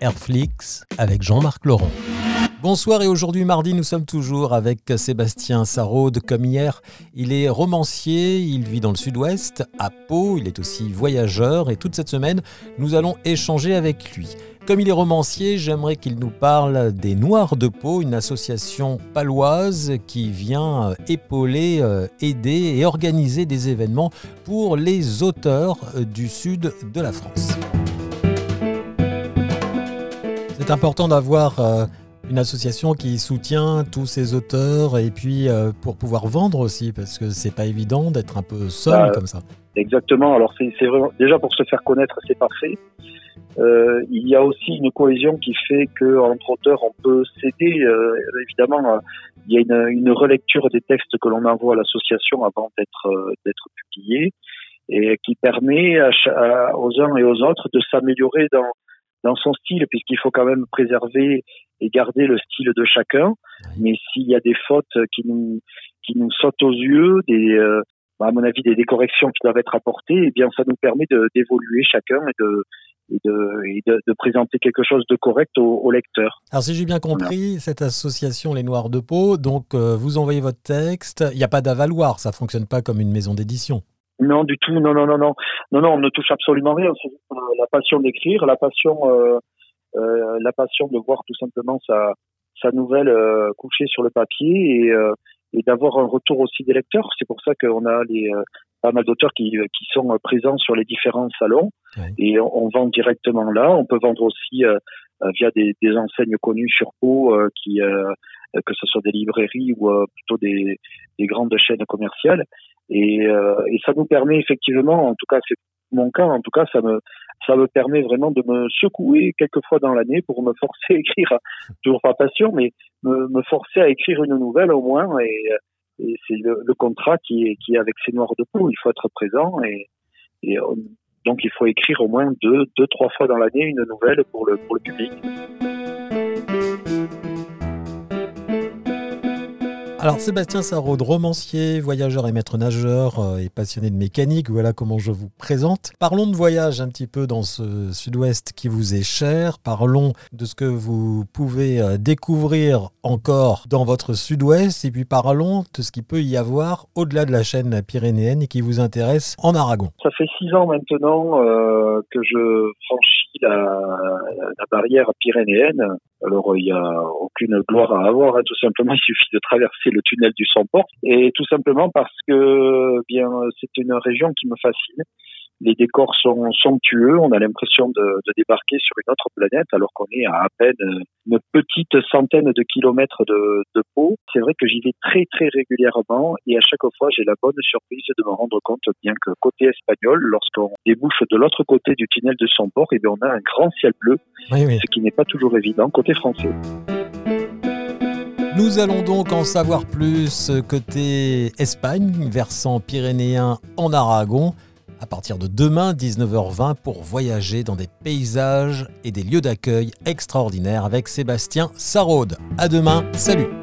Airflix avec Jean-Marc Laurent. Bonsoir et aujourd'hui mardi nous sommes toujours avec Sébastien Saraude comme hier. Il est romancier, il vit dans le sud-ouest, à Pau, il est aussi voyageur et toute cette semaine nous allons échanger avec lui. Comme il est romancier, j'aimerais qu'il nous parle des Noirs de Pau, une association paloise qui vient épauler, euh, aider et organiser des événements pour les auteurs euh, du sud de la France. C'est important d'avoir euh, une association qui soutient tous ces auteurs et puis euh, pour pouvoir vendre aussi parce que c'est pas évident d'être un peu seul Bah, comme ça. Exactement. Alors c'est vraiment déjà pour se faire connaître, c'est parfait. Euh, il y a aussi une cohésion qui fait que entre auteurs, on peut s'aider. Euh, évidemment, il y a une, une relecture des textes que l'on envoie à l'association avant d'être d'être publiés et qui permet à cha- à- aux uns et aux autres de s'améliorer dans dans son style, puisqu'il faut quand même préserver et garder le style de chacun. Mais s'il y a des fautes qui nous qui nous sautent aux yeux, des euh, à mon avis, des, des corrections qui doivent être apportées, eh bien, ça nous permet d'évoluer chacun et de, et de, et de, de présenter quelque chose de correct au, au lecteur. Alors si j'ai bien compris, cette association Les Noirs de Pau, donc euh, vous envoyez votre texte, il n'y a pas d'avaloir, ça fonctionne pas comme une maison d'édition. Non, du tout, non, non, non, non, non, non, on ne touche absolument rien. C'est juste, euh, la passion d'écrire, la passion, euh, euh, la passion de voir tout simplement sa, sa nouvelle euh, coucher sur le papier et, euh, et d'avoir un retour aussi des lecteurs. C'est pour ça qu'on a les, euh, pas mal d'auteurs qui, qui sont présents sur les différents salons et on, on vend directement là. On peut vendre aussi via des, des enseignes connues sur Pau, euh, qui, euh, que ce soit des librairies ou euh, plutôt des, des grandes chaînes commerciales. Et, euh, et ça nous permet effectivement, en tout cas c'est mon cas, en tout cas ça me ça me permet vraiment de me secouer quelques fois dans l'année pour me forcer à écrire, toujours pas passion, mais me, me forcer à écrire une nouvelle au moins. Et, et c'est le, le contrat qui est, qui est avec ces noirs de peau. Il faut être présent et, et on- donc il faut écrire au moins deux, deux trois fois dans l'année une nouvelle pour le, pour le public. Alors Sébastien Saraude, romancier, voyageur et maître nageur euh, et passionné de mécanique, voilà comment je vous présente. Parlons de voyage un petit peu dans ce sud-ouest qui vous est cher. Parlons de ce que vous pouvez euh, découvrir encore dans votre sud-ouest et puis parlons de ce qu'il peut y avoir au-delà de la chaîne pyrénéenne et qui vous intéresse en Aragon. Ça fait six ans maintenant euh, que je franchis la, la barrière pyrénéenne. Alors il n'y a aucune gloire à avoir, hein, tout simplement. Il suffit de traverser le tunnel du Samport et tout simplement parce que bien c'est une région qui me fascine. Les décors sont somptueux. On a l'impression de, de débarquer sur une autre planète alors qu'on est à à peine une petite centaine de kilomètres de, de Pau. C'est vrai que j'y vais très très régulièrement et à chaque fois j'ai la bonne surprise de me rendre compte bien que côté espagnol, lorsqu'on débouche de l'autre côté du tunnel de Samport, eh bien on a un grand ciel bleu, Oui, oui. ce qui n'est pas toujours évident côté français. Nous allons donc en savoir plus côté Espagne, versant pyrénéen en Aragon, à partir de demain 19h20 pour voyager dans des paysages et des lieux d'accueil extraordinaires avec Sébastien Saraude. À demain, salut